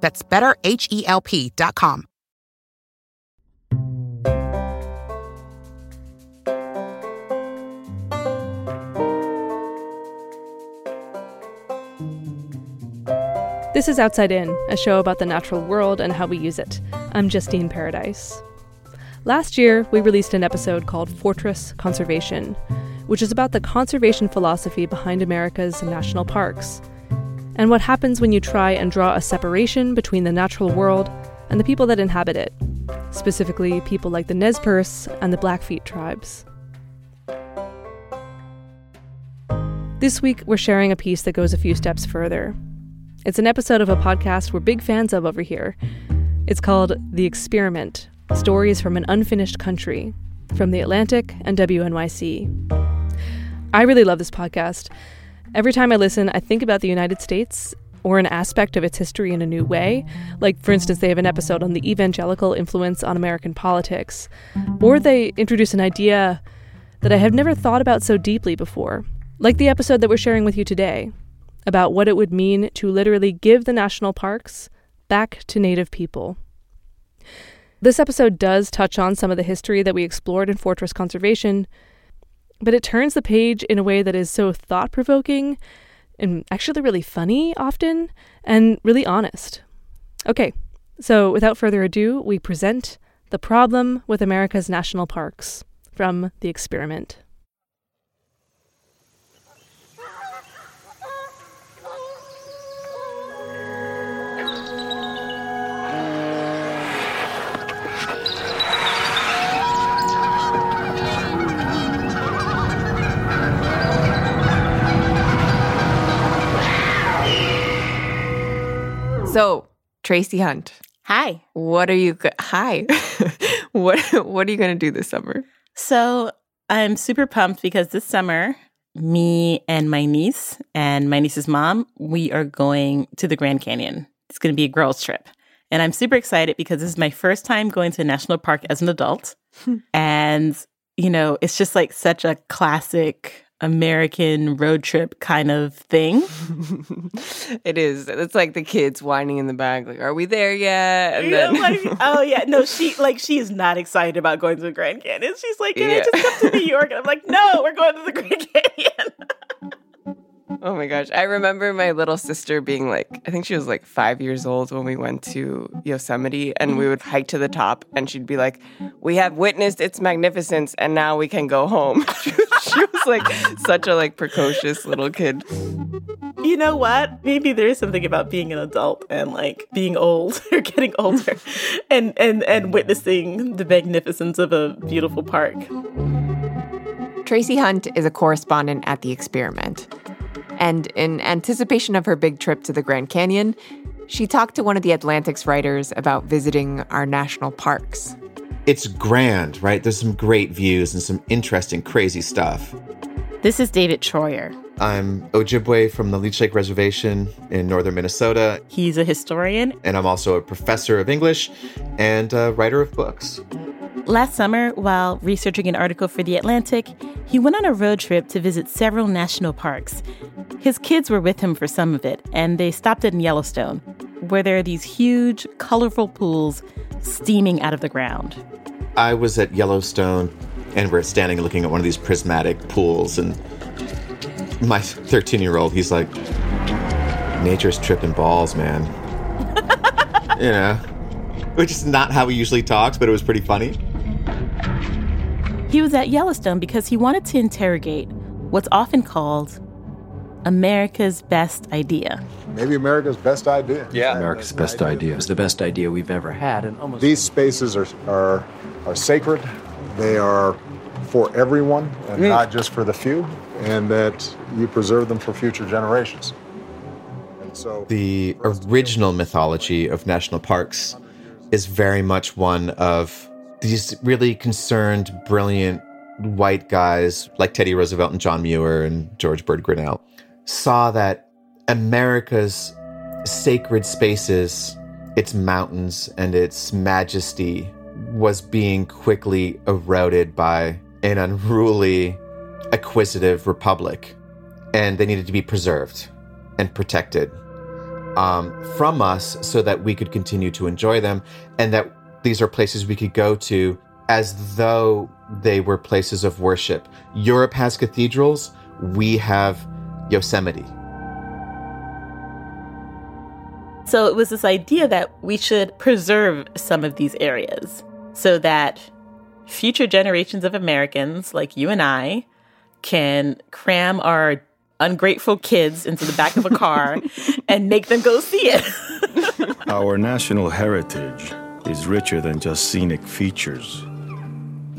That's betterhelp.com. This is Outside In, a show about the natural world and how we use it. I'm Justine Paradise. Last year, we released an episode called Fortress Conservation, which is about the conservation philosophy behind America's national parks and what happens when you try and draw a separation between the natural world and the people that inhabit it, specifically people like the Nez Perce and the Blackfeet tribes. This week, we're sharing a piece that goes a few steps further. It's an episode of a podcast we're big fans of over here. It's called The Experiment Stories from an Unfinished Country from The Atlantic and WNYC. I really love this podcast. Every time I listen, I think about the United States or an aspect of its history in a new way. Like, for instance, they have an episode on the evangelical influence on American politics. Or they introduce an idea that I have never thought about so deeply before, like the episode that we're sharing with you today about what it would mean to literally give the national parks back to Native people. This episode does touch on some of the history that we explored in Fortress Conservation, but it turns the page in a way that is so thought provoking and actually really funny often and really honest. Okay, so without further ado, we present The Problem with America's National Parks from The Experiment. So, Tracy Hunt. Hi. What are you go- Hi. what what are you going to do this summer? So, I'm super pumped because this summer me and my niece and my niece's mom, we are going to the Grand Canyon. It's going to be a girls trip. And I'm super excited because this is my first time going to a national park as an adult. and, you know, it's just like such a classic American road trip kind of thing. it is. It's like the kids whining in the back, like, "Are we there yet?" And then, like, oh yeah, no, she like she is not excited about going to the Grand Canyon. She's like, "Can yeah. I just come to New York?" And I'm like, "No, we're going to the Grand Canyon." Oh my gosh. I remember my little sister being like, I think she was like five years old when we went to Yosemite and we would hike to the top and she'd be like, We have witnessed its magnificence and now we can go home. she was like such a like precocious little kid. You know what? Maybe there is something about being an adult and like being old or getting older and, and, and witnessing the magnificence of a beautiful park. Tracy Hunt is a correspondent at The Experiment. And in anticipation of her big trip to the Grand Canyon, she talked to one of the Atlantic's writers about visiting our national parks. It's grand, right? There's some great views and some interesting, crazy stuff. This is David Treuer. I'm Ojibwe from the Leech Lake Reservation in northern Minnesota. He's a historian. And I'm also a professor of English and a writer of books. Last summer, while researching an article for The Atlantic, he went on a road trip to visit several national parks. His kids were with him for some of it, and they stopped in Yellowstone, where there are these huge, colorful pools steaming out of the ground. I was at Yellowstone, and we're standing looking at one of these prismatic pools, and my 13 year old, he's like, Nature's tripping balls, man. you know, which is not how he usually talks, but it was pretty funny. He was at Yellowstone because he wanted to interrogate what's often called America's best idea. Maybe America's best idea. Yeah, America's best idea. It's the best idea we've ever had. And almost these spaces are are are sacred. They are for everyone and mm. not just for the few, and that you preserve them for future generations. And so the original mythology of national parks is very much one of these really concerned, brilliant white guys like Teddy Roosevelt and John Muir and George Bird Grinnell saw that America's sacred spaces, its mountains and its majesty was being quickly eroded by an unruly, acquisitive republic. And they needed to be preserved and protected um, from us so that we could continue to enjoy them and that these are places we could go to as though they were places of worship. Europe has cathedrals, we have Yosemite. So it was this idea that we should preserve some of these areas so that future generations of Americans like you and I can cram our ungrateful kids into the back of a car and make them go see it. Our national heritage is richer than just scenic features.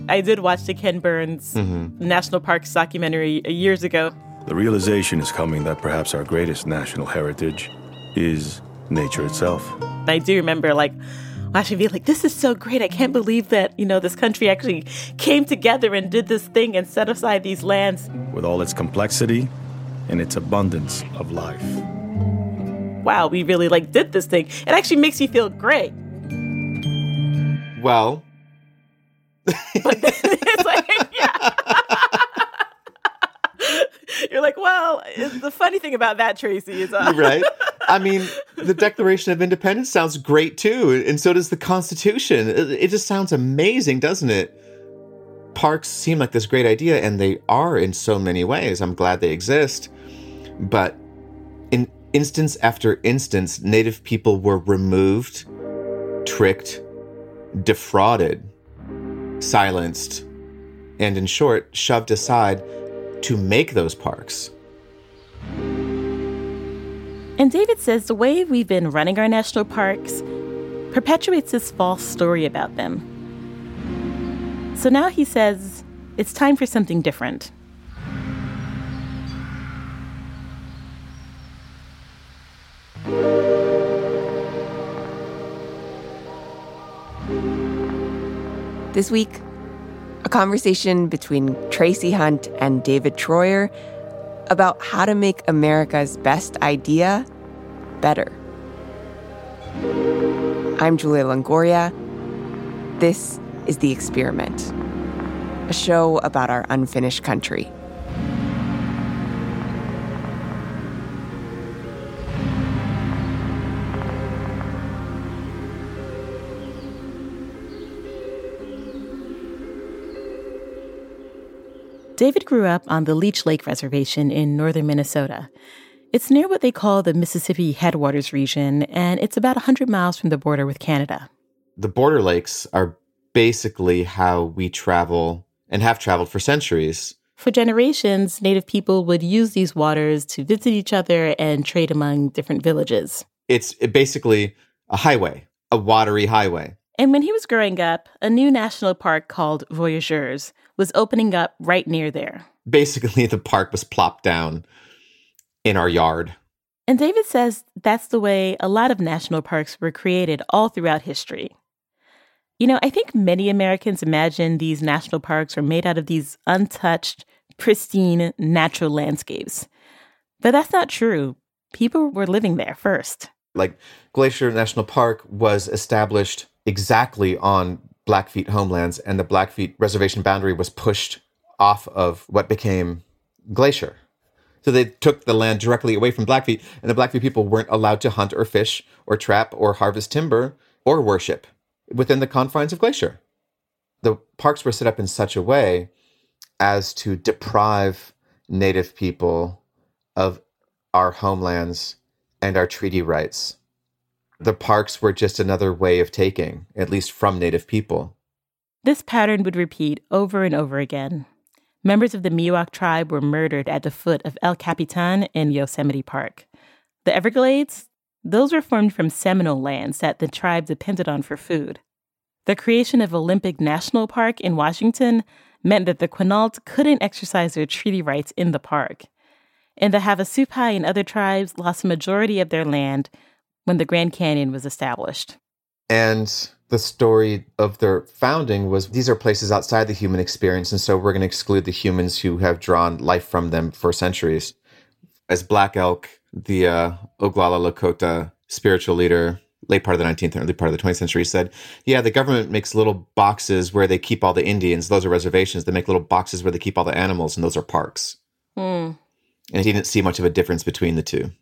I did watch the Ken Burns mm-hmm. National Parks documentary years ago. The realization is coming that perhaps our greatest national heritage is nature itself. I do remember, like, watching be like, this is so great. I can't believe that, you know, this country actually came together and did this thing and set aside these lands. With all its complexity and its abundance of life. Wow, we really like did this thing. It actually makes you feel great. Well, it's like, yeah. You're like, well, the funny thing about that, Tracy, is uh... right. I mean, the Declaration of Independence sounds great too, and so does the Constitution. It, it just sounds amazing, doesn't it? Parks seem like this great idea, and they are in so many ways. I'm glad they exist, but in instance after instance, Native people were removed, tricked, defrauded, silenced, and in short, shoved aside to make those parks. And David says the way we've been running our national parks perpetuates this false story about them. So now he says it's time for something different. This week, a conversation between Tracy Hunt and David Treuer about how to make America's best idea better. I'm Julia Longoria. This is The Experiment, a show about our unfinished country. David grew up on the Leech Lake Reservation in northern Minnesota. It's near what they call the Mississippi Headwaters region, and it's about 100 miles from the border with Canada. The border lakes are basically how we travel and have traveled for centuries. For generations, Native people would use these waters to visit each other and trade among different villages. It's basically a highway, a watery highway. And when he was growing up, a new national park called Voyageurs was opening up right near there. Basically, the park was plopped down in our yard. And David says that's the way a lot of national parks were created all throughout history. You know, I think many Americans imagine these national parks are made out of these untouched, pristine, natural landscapes. But that's not true. People were living there first. Like Glacier National Park was established exactly on Blackfeet homelands, and the Blackfeet reservation boundary was pushed off of what became Glacier. So they took the land directly away from Blackfeet, and the Blackfeet people weren't allowed to hunt or fish or trap or harvest timber or worship within the confines of Glacier. The parks were set up in such a way as to deprive Native people of our homelands and our treaty rights. The parks were just another way of taking, at least from Native people. This pattern would repeat over and over again. Members of the Miwok tribe were murdered at the foot of El Capitan in Yosemite Park. The Everglades, those were formed from Seminole lands that the tribe depended on for food. The creation of Olympic National Park in Washington meant that the Quinault couldn't exercise their treaty rights in the park. And the Havasupai and other tribes lost a majority of their land when the Grand Canyon was established. And the story of their founding was these are places outside the human experience, and so we're going to exclude the humans who have drawn life from them for centuries. As Black Elk, the uh, Oglala Lakota spiritual leader, late part of the 19th and early part of the 20th century, said, Yeah, the government makes little boxes where they keep all the Indians. Those are reservations. They make little boxes where they keep all the animals, and those are parks. Mm. And he didn't see much of a difference between the two.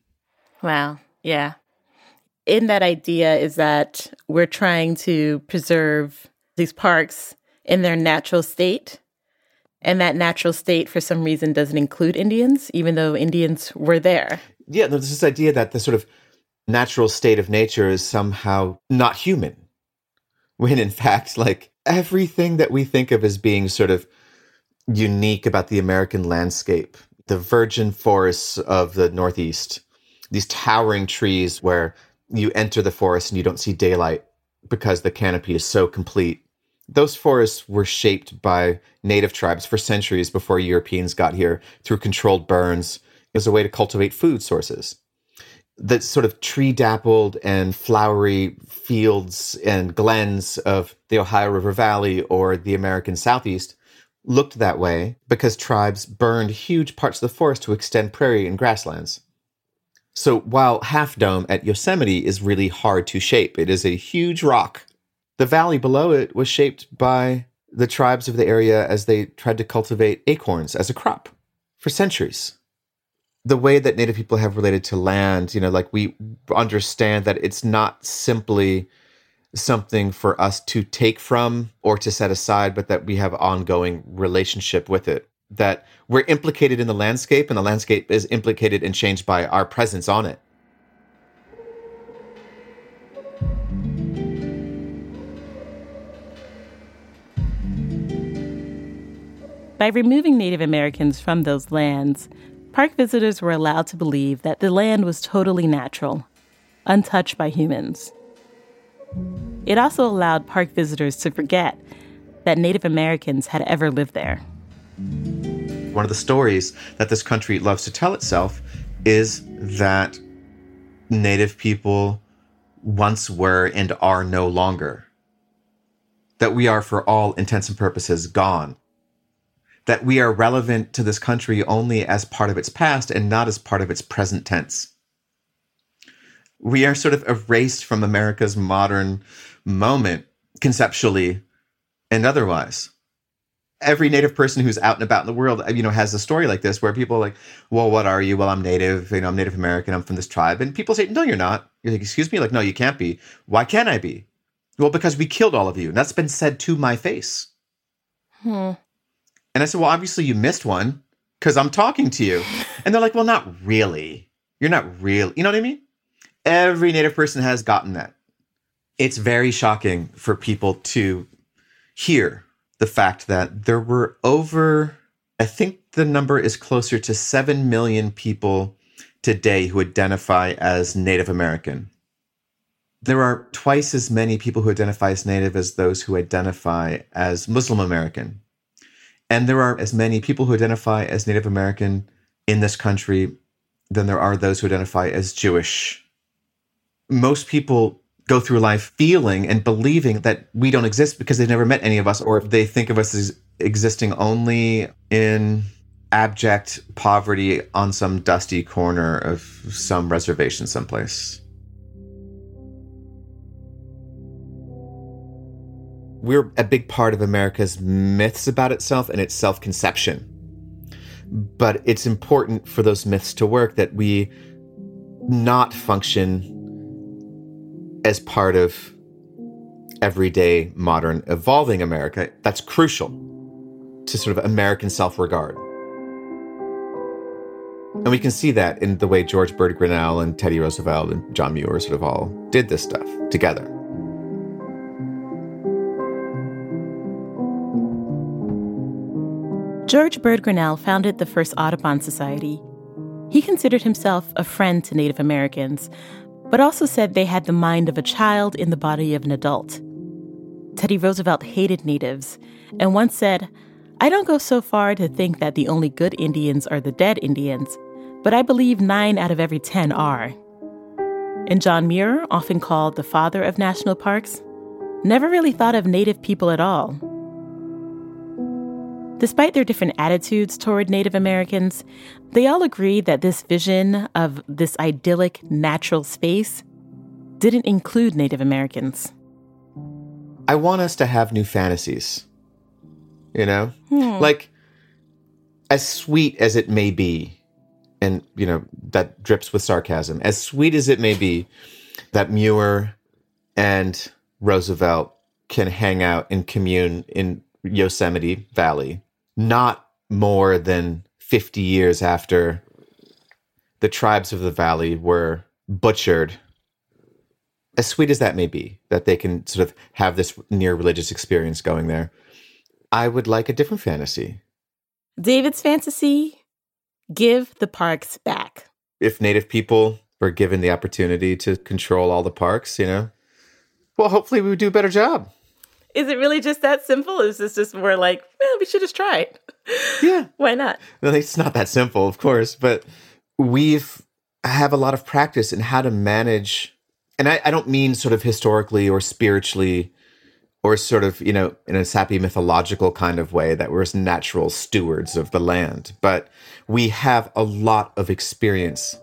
Wow. Yeah in that idea is that we're trying to preserve these parks in their natural state. And that natural state, for some reason, doesn't include Indians, even though Indians were there. Yeah, there's this idea that the sort of natural state of nature is somehow not human. When in fact, like everything that we think of as being sort of unique about the American landscape, the virgin forests of the Northeast, these towering trees where you enter the forest and you don't see daylight because the canopy is so complete. Those forests were shaped by native tribes for centuries before Europeans got here through controlled burns as a way to cultivate food sources. The sort of tree dappled and flowery fields and glens of the Ohio River Valley or the American Southeast looked that way because tribes burned huge parts of the forest to extend prairie and grasslands. So while Half Dome at Yosemite is really hard to shape, it is a huge rock. The valley below it was shaped by the tribes of the area as they tried to cultivate acorns as a crop for centuries. The way that Native people have related to land, you know, like we understand that it's not simply something for us to take from or to set aside, but that we have ongoing relationship with it that we're implicated in the landscape and the landscape is implicated and changed by our presence on it. By removing Native Americans from those lands, park visitors were allowed to believe that the land was totally natural, untouched by humans. It also allowed park visitors to forget that Native Americans had ever lived there. One of the stories that this country loves to tell itself is that Native people once were and are no longer. That we are, for all intents and purposes, gone. That we are relevant to this country only as part of its past and not as part of its present tense. We are sort of erased from America's modern moment, conceptually and otherwise every native person who's out and about in the world you know has a story like this where people are like well what are you well i'm native you know i'm native american i'm from this tribe and people say no you're not you're like excuse me like no you can't be why can't i be well because we killed all of you and that's been said to my face hmm. And I said, Well, obviously you missed one because I'm talking to you. And they're like, Well, not really. You're not real. You know what I mean? Every Native person has gotten that. It's very shocking for people to hear the fact that there were over, I think the number is closer to 7 million people today who identify as Native American. There are twice as many people who identify as Native as those who identify as Muslim American. And there are as many people who identify as Native American in this country than there are those who identify as Jewish. Most people go through life feeling and believing that we don't exist because they've never met any of us, or if they think of us as existing only in abject poverty on some dusty corner of some reservation someplace. We're a big part of America's myths about itself and its self conception. But it's important for those myths to work that we not function as part of everyday, modern, evolving America. That's crucial to sort of American self regard. And we can see that in the way George Bird Grinnell and Teddy Roosevelt and John Muir sort of all did this stuff together. George Bird Grinnell founded the first Audubon Society. He considered himself a friend to Native Americans, but also said they had the mind of a child in the body of an adult. Teddy Roosevelt hated natives and once said, I don't go so far to think that the only good Indians are the dead Indians, but I believe nine out of every ten are. And John Muir, often called the father of national parks, never really thought of native people at all. Despite their different attitudes toward Native Americans, they all agreed that this vision of this idyllic natural space didn't include Native Americans. I want us to have new fantasies. You know? Hmm. Like, as sweet as it may be, and, you know, that drips with sarcasm, as sweet as it may be that Muir and Roosevelt can hang out and commune in Yosemite Valley, not more than 50 years after the tribes of the valley were butchered. As sweet as that may be, that they can sort of have this near religious experience going there, I would like a different fantasy. David's fantasy give the parks back. If Native people were given the opportunity to control all the parks, you know, well, hopefully we would do a better job. Is it really just that simple? Is this just more like, well, we should just try it? Yeah. Why not? Well, it's not that simple, of course, but we've have a lot of practice in how to manage, and I, I don't mean sort of historically or spiritually or sort of, you know, in a sappy mythological kind of way that we're natural stewards of the land, but we have a lot of experience.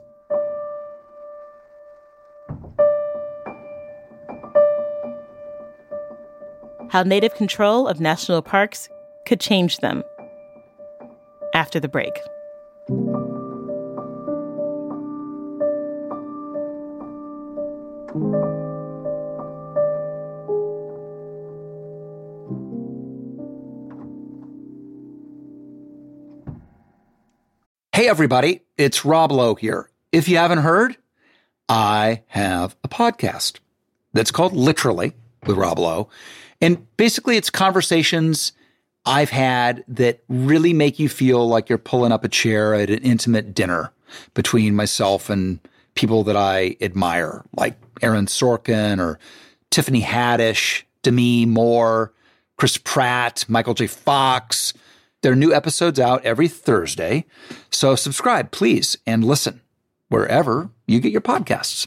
How native control of national parks could change them. After the break. Hey, everybody, it's Rob Lowe here. If you haven't heard, I have a podcast that's called Literally with Rob Lowe. And basically, it's conversations I've had that really make you feel like you're pulling up a chair at an intimate dinner between myself and people that I admire, like Aaron Sorkin or Tiffany Haddish, Demi Moore, Chris Pratt, Michael J. Fox. There are new episodes out every Thursday. So subscribe, please, and listen wherever you get your podcasts.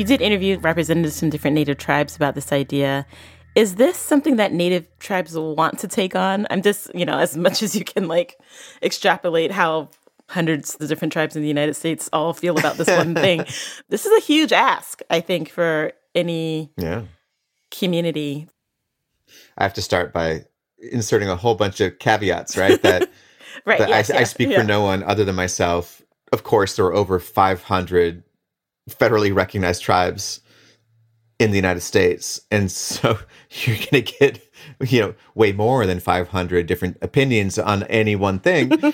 You did interview representatives from different Native tribes about this idea. Is this something that Native tribes want to take on? I'm just, you know, as much as you can like extrapolate how hundreds of different tribes in the United States all feel about this one thing. This is a huge ask, I think, for any Yeah. community. I have to start by inserting a whole bunch of caveats, right? That, Right, that yes, I, I speak yeah. for no one other than myself. Of course, there are over 500 federally recognized tribes in the United States. And so you're going to get, you know, way more than 500 different opinions on any one thing.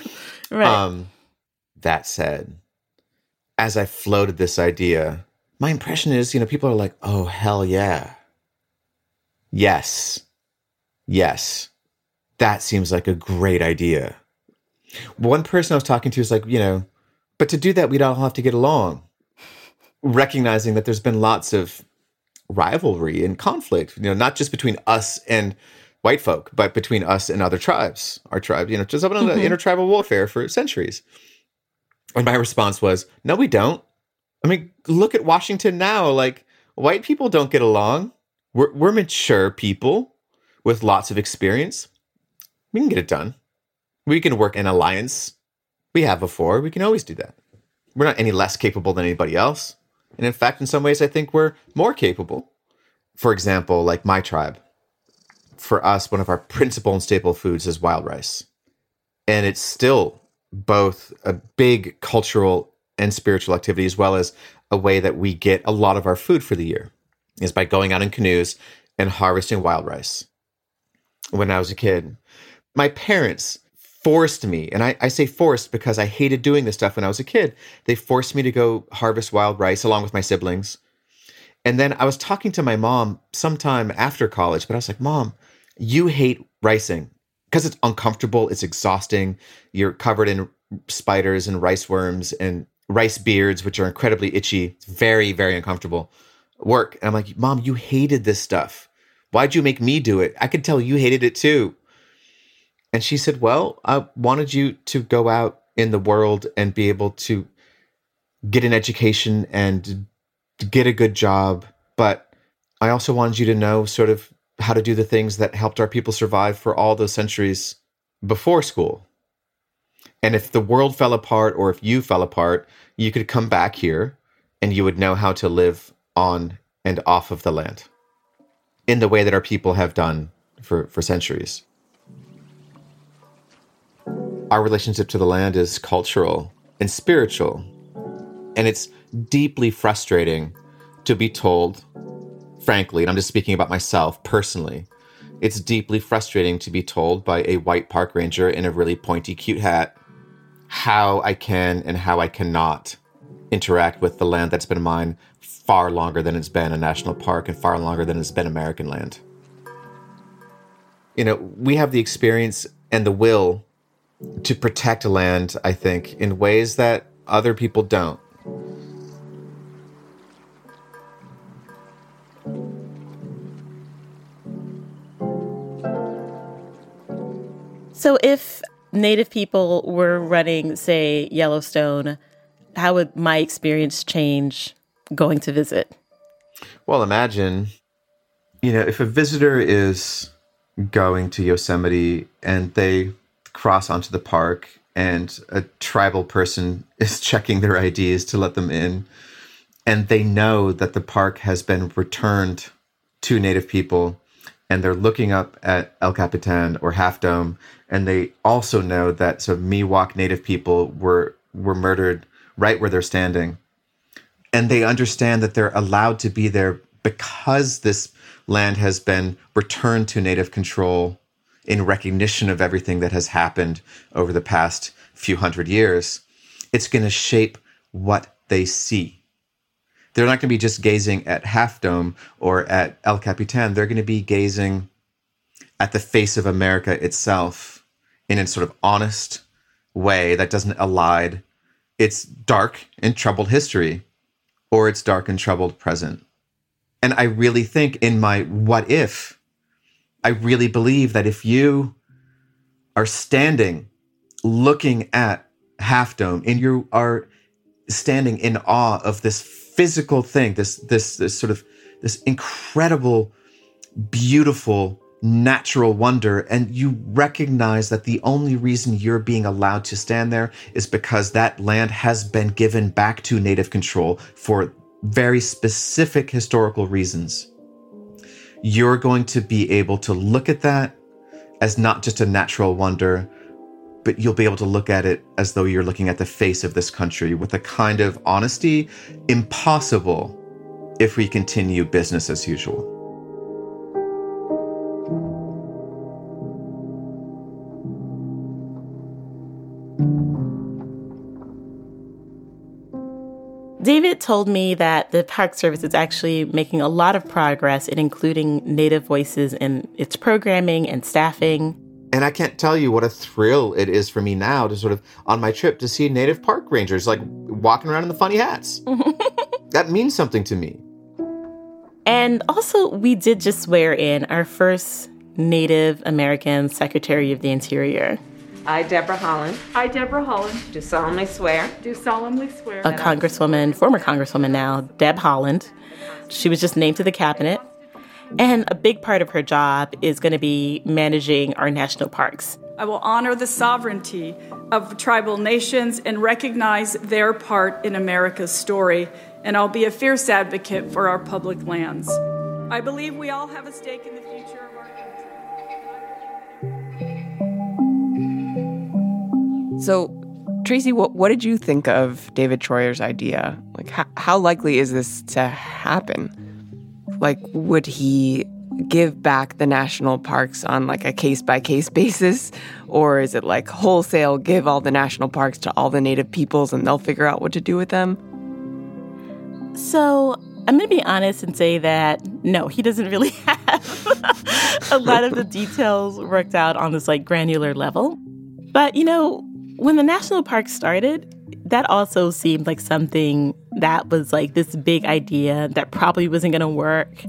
Right. Um, that said, as I floated this idea, my impression is, you know, people are like, oh, hell yeah. Yes. Yes. That seems like a great idea. One person I was talking to was like, you know, but to do that, we'd all have to get along, recognizing that there's been lots of rivalry and conflict, you know, not just between us and white folk, but between us and other tribes. Our tribe, you know, just up on Mhm. intertribal warfare for centuries. And my response was, no, we don't. I mean, look at Washington now. Like, white people don't get along. We're, we're mature people with lots of experience. We can get it done. We can work in alliance. We have before. We can always do that. We're not any less capable than anybody else. And in fact, in some ways, I think we're more capable. For example, like my tribe, for us, one of our principal and staple foods is wild rice. And it's still both a big cultural and spiritual activity, as well as a way that we get a lot of our food for the year, is by going out in canoes and harvesting wild rice. When I was a kid, my parents forced me, and I, I say forced because I hated doing this stuff when I was a kid. They forced me to go harvest wild rice along with my siblings. And then I was talking to my mom sometime after college, but I was like, Mom, you hate ricing because it's uncomfortable, it's exhausting. You're covered in spiders and rice worms and rice beards, which are incredibly itchy. It's very, very uncomfortable work. And I'm like, Mom, you hated this stuff. Why'd you make me do it? I could tell you hated it too. And she said, Well, I wanted you to go out in the world and be able to get an education and get a good job. But I also wanted you to know sort of how to do the things that helped our people survive for all those centuries before school. And if the world fell apart or if you fell apart, you could come back here and you would know how to live on and off of the land in the way that our people have done for, for centuries. Our relationship to the land is cultural and spiritual. And it's deeply frustrating to be told, frankly, and I'm just speaking about myself personally, it's deeply frustrating to be told by a white park ranger in a really pointy, cute hat how I can and how I cannot interact with the land that's been mine far longer than it's been a national park and far longer than it's been American land. You know, we have the experience and the will to protect land, I think, in ways that other people don't. So if Native people were running, say, Yellowstone, how would my experience change going to visit? Well, imagine, you know, if a visitor is going to Yosemite and they cross onto the park and a tribal person is checking their IDs to let them in, and they know that the park has been returned to Native people, and they're looking up at El Capitan or Half Dome, and they also know that so Miwok Native people were were murdered right where they're standing. And they understand that they're allowed to be there because this land has been returned to native control in recognition of everything that has happened over the past few hundred years, it's going to shape what they see. They're not going to be just gazing at Half Dome or at El Capitan. They're going to be gazing at the face of America itself in a sort of honest way that doesn't elide its dark and troubled history or its dark and troubled present. And I really think in my what if, I really believe that if you are standing looking at Half Dome and you are standing in awe of this physical thing, this this this sort of this incredible, beautiful natural wonder and you recognize that the only reason you're being allowed to stand there is because that land has been given back to native control for very specific historical reasons you're going to be able to look at that as not just a natural wonder but you'll be able to look at it as though you're looking at the face of this country with a kind of honesty impossible if we continue business as usual David told me that the Park Service is actually making a lot of progress in including Native voices in its programming and staffing. And I can't tell you what a thrill it is for me now to sort of on my trip to see native park rangers like walking around in the funny hats. that means something to me. And also, we did just swear in our first Native American Secretary of the Interior. I, Deborah Haaland. I, Deborah Haaland. Do solemnly swear. Do solemnly swear. A congresswoman, former congresswoman now, Deb Haaland. She was just named to the cabinet. And a big part of her job is going to be managing our national parks. I will honor the sovereignty of tribal nations and recognize their part in America's story, and I'll be a fierce advocate for our public lands. I believe we all have a stake in the future So, Tracy, what, what did you think of David Treuer's idea? Like, how, how likely is this to happen? Like, would he give back the national parks on like a case by case basis? Or is it like wholesale give all the national parks to all the native peoples and they'll figure out what to do with them? So, I'm going to be honest and say that no, he doesn't really have a lot of the details worked out on this like granular level. But, you know, when the national park started, that also seemed like something that was like this big idea that probably wasn't going to work.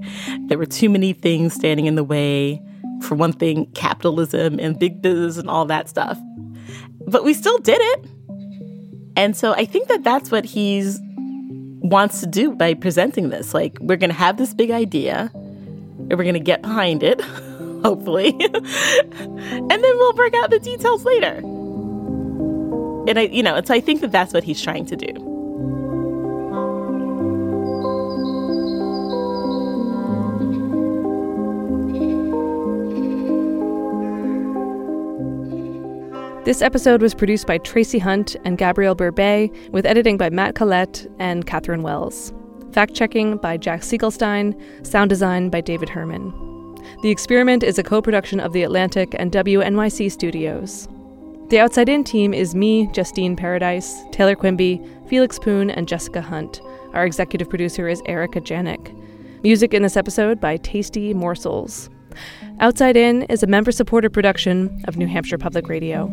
There were too many things standing in the way. For one thing, capitalism and big business and all that stuff. But we still did it. And so I think that that's what he's wants to do by presenting this. Like, we're going to have this big idea, and we're going to get behind it, hopefully, and then we'll work out the details later. And I, you know, so I think that that's what he's trying to do. This episode was produced by Tracy Hunt and Gabrielle Berbey, with editing by Matt Collette and Catherine Wells. Fact checking by Jack Segelstein, sound design by David Herman. The Experiment is a co production of The Atlantic and WNYC Studios. The Outside In team is me, Justine Paradise, Taylor Quimby, Felix Poon, and Jessica Hunt. Our executive producer is Erica Janik. Music in this episode by Tasty Morsels. Outside In is a member supported production of New Hampshire Public Radio.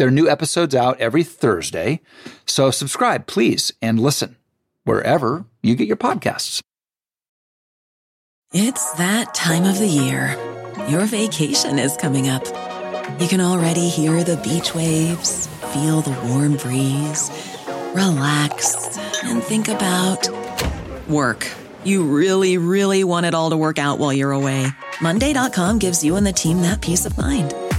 There are new episodes out every Thursday. So subscribe, please, and listen wherever you get your podcasts. It's that time of the year. Your vacation is coming up. You can already hear the beach waves, feel the warm breeze, relax, and think about work. You really, really want it all to work out while you're away. Monday.com gives you and the team that peace of mind.